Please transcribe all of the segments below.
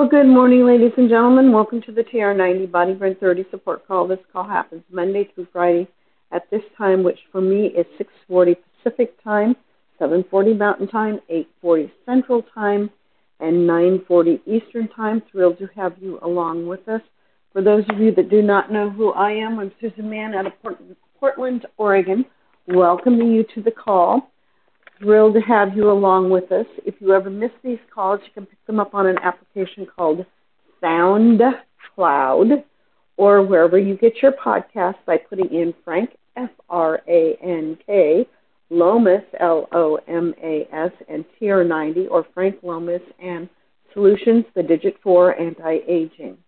Well, good morning, ladies and gentlemen. Welcome to the TR90 Body Burn 30 support call. This call happens Monday through Friday at this time, which for me is 6:40 Pacific time, 7:40 Mountain time, 8:40 Central time, and 9:40 Eastern time. Thrilled to have you along with us. For those of you that do not know who I am, I'm Susan Mahon out of Portland, Oregon, welcoming you to the call thrilled to have you along with us. If you ever miss these calls, you can pick them up on an application called SoundCloud or wherever you get your podcasts by putting in Frank, F R A N K, Lomas, L O M A S, and TR90, or Frank Lomas and Solutions, the Digit 4 Anti Aging.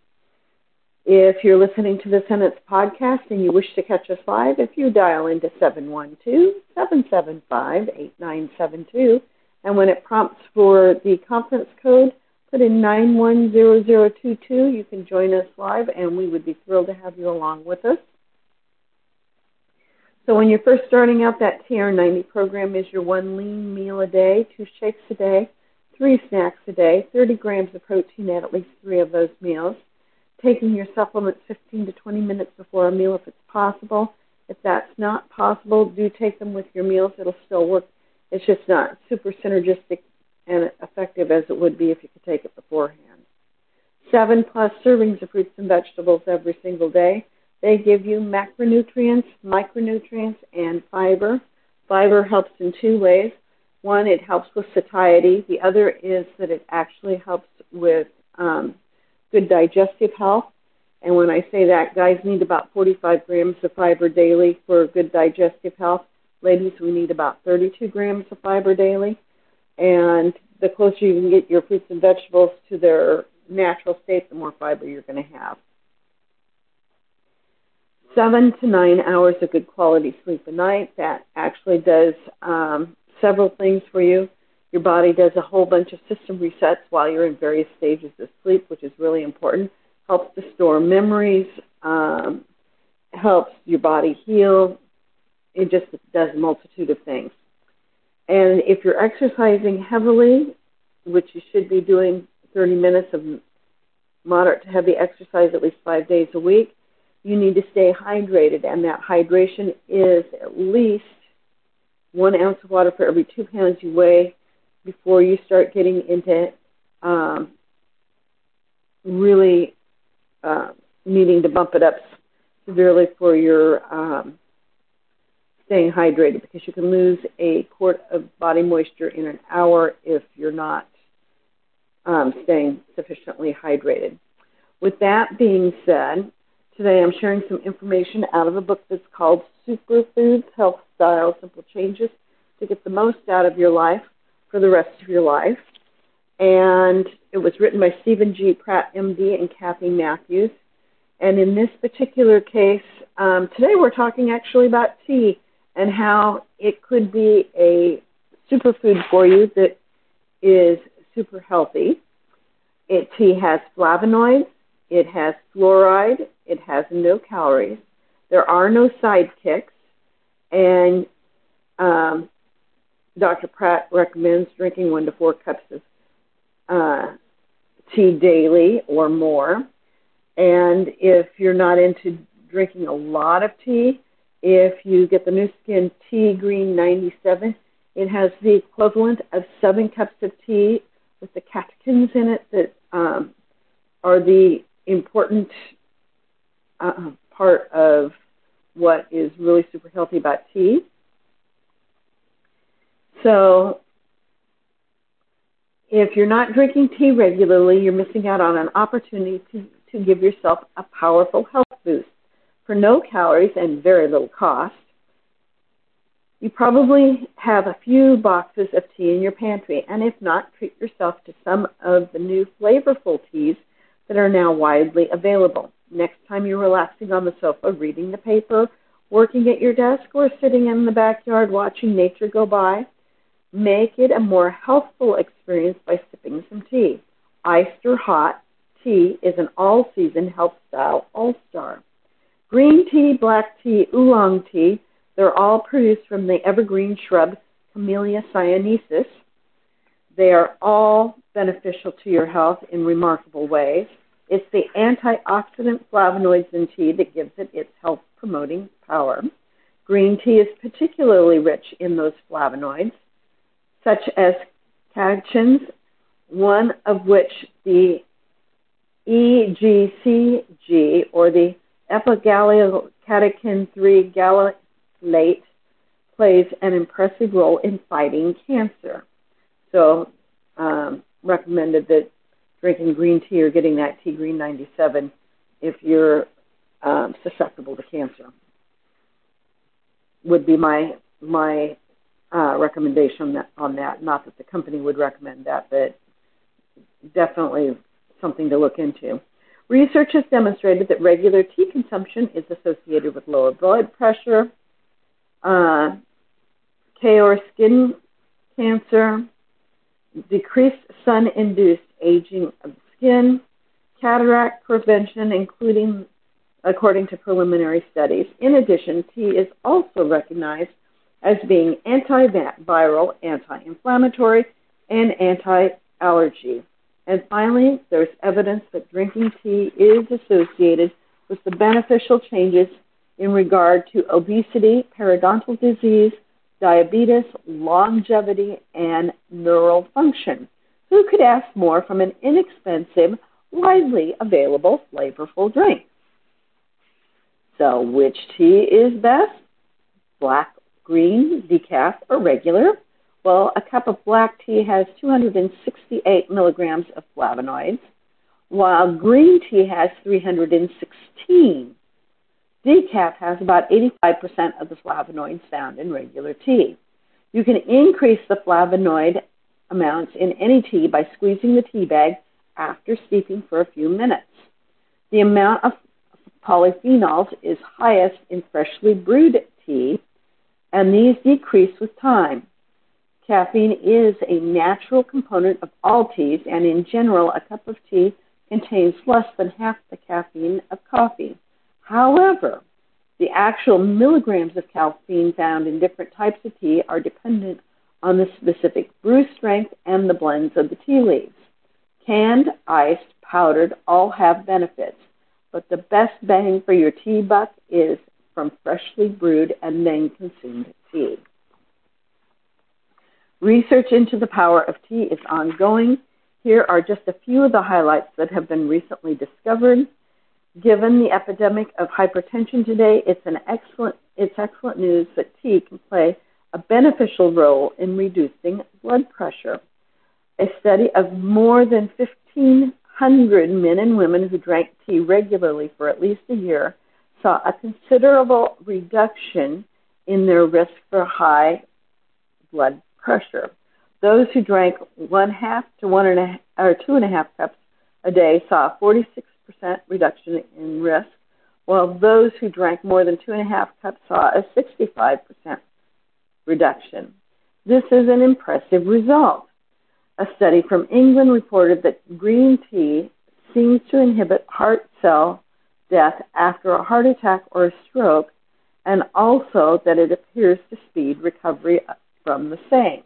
If you're listening to the Senate's podcast and you wish to catch us live, if you dial into 712-775-8972, and when it prompts for the conference code, put in 910022. You can join us live, and we would be thrilled to have you along with us. So when you're first starting out, that TR90 program is your one lean meal a day, two shakes a day, three snacks a day, 30 grams of protein at at least three of those meals taking your supplements 15 to 20 minutes before a meal if it's possible. If that's not possible, do take them with your meals. It'll still work. It's just not super synergistic and effective as it would be if you could take it beforehand. Seven plus servings of fruits and vegetables every single day. They give you macronutrients, micronutrients, and fiber. Fiber helps in two ways. One, it helps with satiety. The other is that it actually helps with um, good digestive health. And when I say that, guys need about 45 grams of fiber daily for good digestive health. Ladies, we need about 32 grams of fiber daily. And the closer you can get your fruits and vegetables to their natural state, the more fiber you're going to have. Seven to nine hours of good quality sleep a night. That actually does um, several things for you. Your body does a whole bunch of system resets while you're in various stages of sleep, which is really important. Helps to store memories, um, helps your body heal. It just does a multitude of things. And if you're exercising heavily, which you should be doing 30 minutes of moderate to heavy exercise at least five days a week, you need to stay hydrated. And that hydration is at least one ounce of water for every two pounds you weigh before you start getting into um, really uh, needing to bump it up severely for your um, staying hydrated because you can lose a quart of body moisture in an hour if you're not um, staying sufficiently hydrated. With that being said, today I'm sharing some information out of a book that's called Superfoods Health Style Simple Changes to Get the Most Out of Your Life for the rest of your life. And it was written by Steven G. Pratt, MD, and Kathy Matthews. And in this particular case, um, today we're talking actually about tea and how it could be a superfood for you that is super healthy. It, tea has flavonoids, it has fluoride, it has no calories, there are no sidekicks, and um, Dr. Pratt recommends drinking one to four cups of uh, tea daily or more. And if you're not into drinking a lot of tea, if you get the Nu Skin Tea Green 97, it has the equivalent of seven cups of tea with the catechins in it that um, are the important uh, part of what is really super healthy about tea. So if you're not drinking tea regularly, you're missing out on an opportunity to, to give yourself a powerful health boost for no calories and very little cost. You probably have a few boxes of tea in your pantry, and if not, treat yourself to some of the new flavorful teas that are now widely available. Next time you're relaxing on the sofa, reading the paper, working at your desk, or sitting in the backyard watching nature go by, Make it a more healthful experience by sipping some tea. Iced or hot, tea is an all-season health style all-star. Green tea, black tea, oolong tea, they're all produced from the evergreen shrub Camellia sinensis. They are all beneficial to your health in remarkable ways. It's the antioxidant flavonoids in tea that gives it its health promoting power. Green tea is particularly rich in those flavonoids, such as catechins, one of which the EGCG or the epigallocatechin 3 gallate plays an impressive role in fighting cancer. So, um, recommended that drinking green tea or getting that Tea Green 97 if you're um, susceptible to cancer would be my my recommendation on that. Not that the company would recommend that, but definitely something to look into. Research has demonstrated that regular tea consumption is associated with lower blood pressure, uh, or skin cancer, decreased sun-induced aging of the skin, cataract prevention, including according to preliminary studies. In addition, tea is also recognized as being antiviral, anti-inflammatory, and anti-allergy. And finally, there's evidence that drinking tea is associated with the beneficial changes in regard to obesity, periodontal disease, diabetes, longevity, and neural function. Who could ask more from an inexpensive, widely available, flavorful drink? So, which tea is best? Black, green, decaf, or regular? Well, a cup of black tea has 268 milligrams of flavonoids, while green tea has 316. Decaf has about 85% of the flavonoids found in regular tea. You can increase the flavonoid amounts in any tea by squeezing the tea bag after steeping for a few minutes. The amount of polyphenols is highest in freshly brewed tea, and these decrease with time. Caffeine is a natural component of all teas, and in general, a cup of tea contains less than half the caffeine of coffee. However, the actual milligrams of caffeine found in different types of tea are dependent on the specific brew strength and the blends of the tea leaves. Canned, iced, powdered all have benefits, but the best bang for your tea buck is from freshly brewed and then consumed tea. Research into the power of tea is ongoing. Here are just a few of the highlights that have been recently discovered. Given the epidemic of hypertension today, it's an excellent it's excellent news that tea can play a beneficial role in reducing blood pressure. A study of more than 1,500 men and women who drank tea regularly for at least a year saw a considerable reduction in their risk for high blood pressure. Those who drank one half to one and a or two and a half cups a day saw a 46% reduction in risk, while those who drank more than two and a half cups saw a 65% reduction. This is an impressive result. A study from England reported that green tea seems to inhibit heart cell death after a heart attack or a stroke, and also that it appears to speed recovery from the same.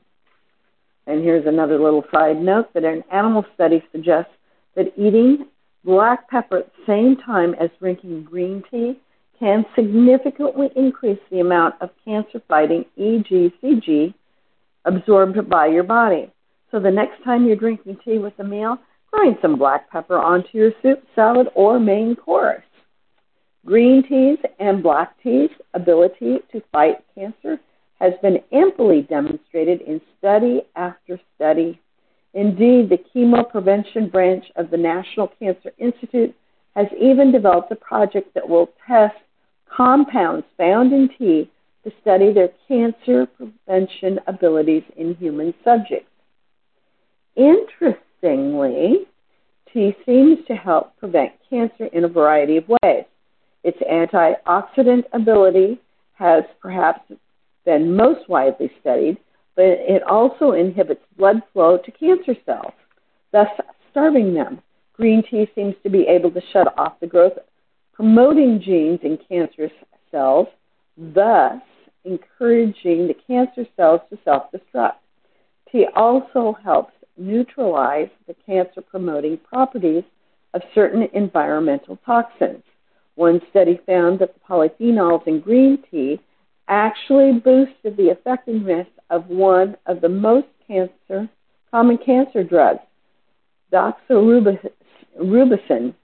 And here's another little side note that an animal study suggests that eating black pepper at the same time as drinking green tea can significantly increase the amount of cancer fighting EGCG absorbed by your body. So the next time you're drinking tea with a meal, grind some black pepper onto your soup, salad, or main course. Green teas and black tea's ability to fight cancer has been amply demonstrated in study after study. Indeed, the chemo prevention branch of the National Cancer Institute has even developed a project that will test compounds found in tea to study their cancer prevention abilities in human subjects. Interestingly, tea seems to help prevent cancer in a variety of ways. Its antioxidant ability has perhaps been most widely studied, but it also inhibits blood flow to cancer cells, thus starving them. Green tea seems to be able to shut off the growth promoting genes in cancerous cells, thus encouraging the cancer cells to self destruct. Tea also helps neutralize the cancer promoting properties of certain environmental toxins. One study found that the polyphenols in green tea actually boosted the effectiveness of one of the most cancer, common cancer drugs, doxorubicin,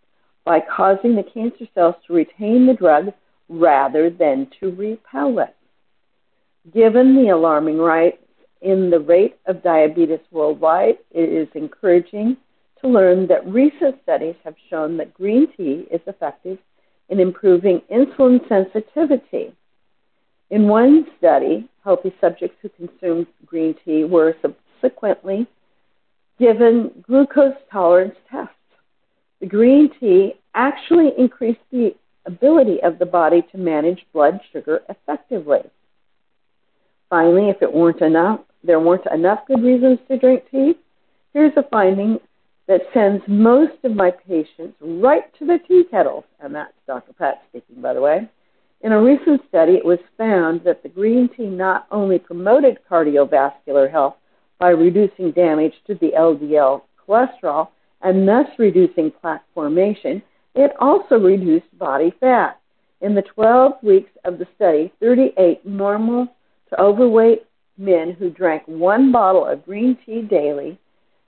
by causing the cancer cells to retain the drug rather than to repel it. Given the alarming rise in the rate of diabetes worldwide, it is encouraging to learn that recent studies have shown that green tea is effective in improving insulin sensitivity. In one study, healthy subjects who consumed green tea were subsequently given glucose tolerance tests. The green tea actually increased the ability of the body to manage blood sugar effectively. Finally, if it weren't enough, there weren't enough good reasons to drink tea, here's a finding that sends most of my patients right to the tea kettles, and that's Dr. Pratt speaking, by the way. In a recent study, it was found that the green tea not only promoted cardiovascular health by reducing damage to the LDL cholesterol and thus reducing plaque formation, it also reduced body fat. In the 12 weeks of the study, 38 normal to overweight men who drank one bottle of green tea daily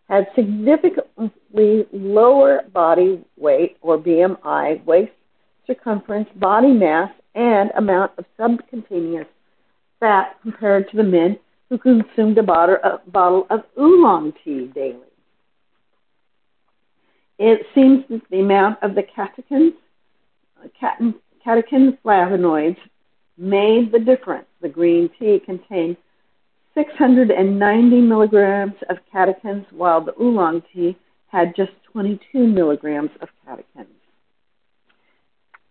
had significantly lower body weight or BMI, waist circumference, body mass, and amount of subcutaneous fat compared to the men who consumed a bottle of oolong tea daily. It seems that the amount of the catechins, catechin flavonoids made the difference. The green tea contained 690 milligrams of catechins, while the oolong tea had just 22 milligrams of catechins.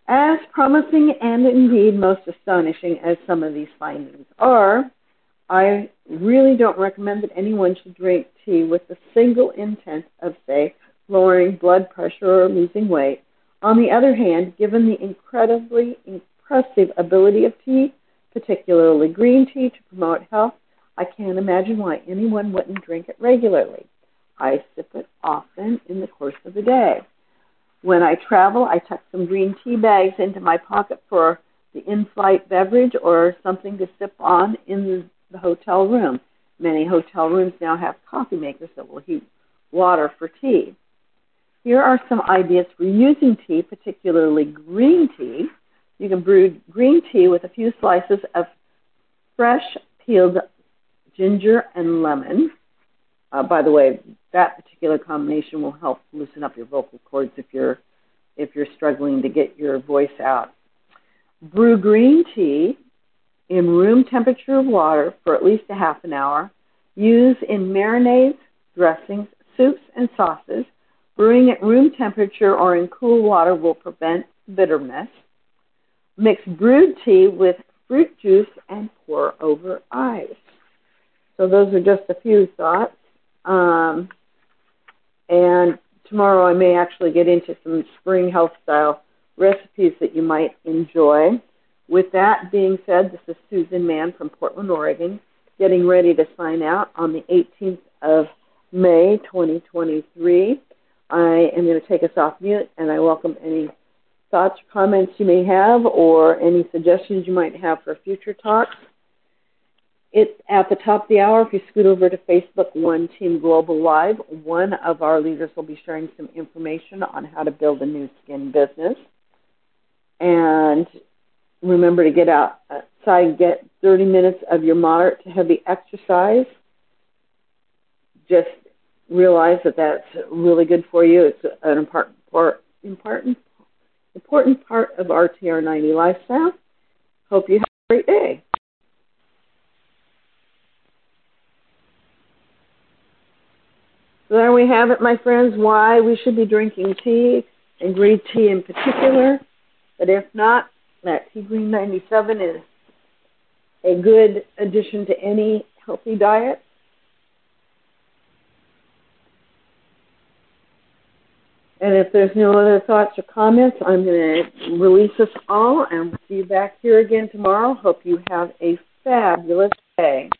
As promising and indeed most astonishing as some of these findings are, I really don't recommend that anyone should drink tea with the single intent of, say, lowering blood pressure or losing weight. On the other hand, given the incredibly impressive ability of tea, particularly green tea, to promote health, I can't imagine why anyone wouldn't drink it regularly. I sip it often in the course of the day. When I travel, I tuck some green tea bags into my pocket for the in flight beverage or something to sip on in the hotel room. Many hotel rooms now have coffee makers that will heat water for tea. Here are some ideas for using tea, particularly green tea. You can brew green tea with a few slices of fresh peeled ginger and lemon. Uh, by the way, that particular combination will help loosen up your vocal cords if you're if you're struggling to get your voice out. Brew green tea in room temperature water for at least a half an hour. Use in marinades, dressings, soups, and sauces. Brewing at room temperature or in cool water will prevent bitterness. Mix brewed tea with fruit juice and pour over ice. So those are just a few thoughts. Um, and tomorrow I may actually get into some spring health style recipes that you might enjoy. With that being said, this is Susan Mahon from Portland, Oregon, getting ready to sign out on the 18th of May 2023. I am going to take us off mute, and I welcome any thoughts or comments you may have or any suggestions you might have for future talks. It's at the top of the hour. If you scoot over to Facebook One Team Global Live, one of our leaders will be sharing some information on how to build a Nu Skin business. And remember to get outside uh, and get 30 minutes of your moderate to heavy exercise. Just realize that that's really good for you. It's an important part, important, important part of our TR90 lifestyle. Hope you have a great day. So there we have it, my friends, why we should be drinking tea and green tea in particular. But if not, that Tea Green 97 is a good addition to any healthy diet. And if there's no other thoughts or comments, I'm going to release us all and we'll see you back here again tomorrow. Hope you have a fabulous day.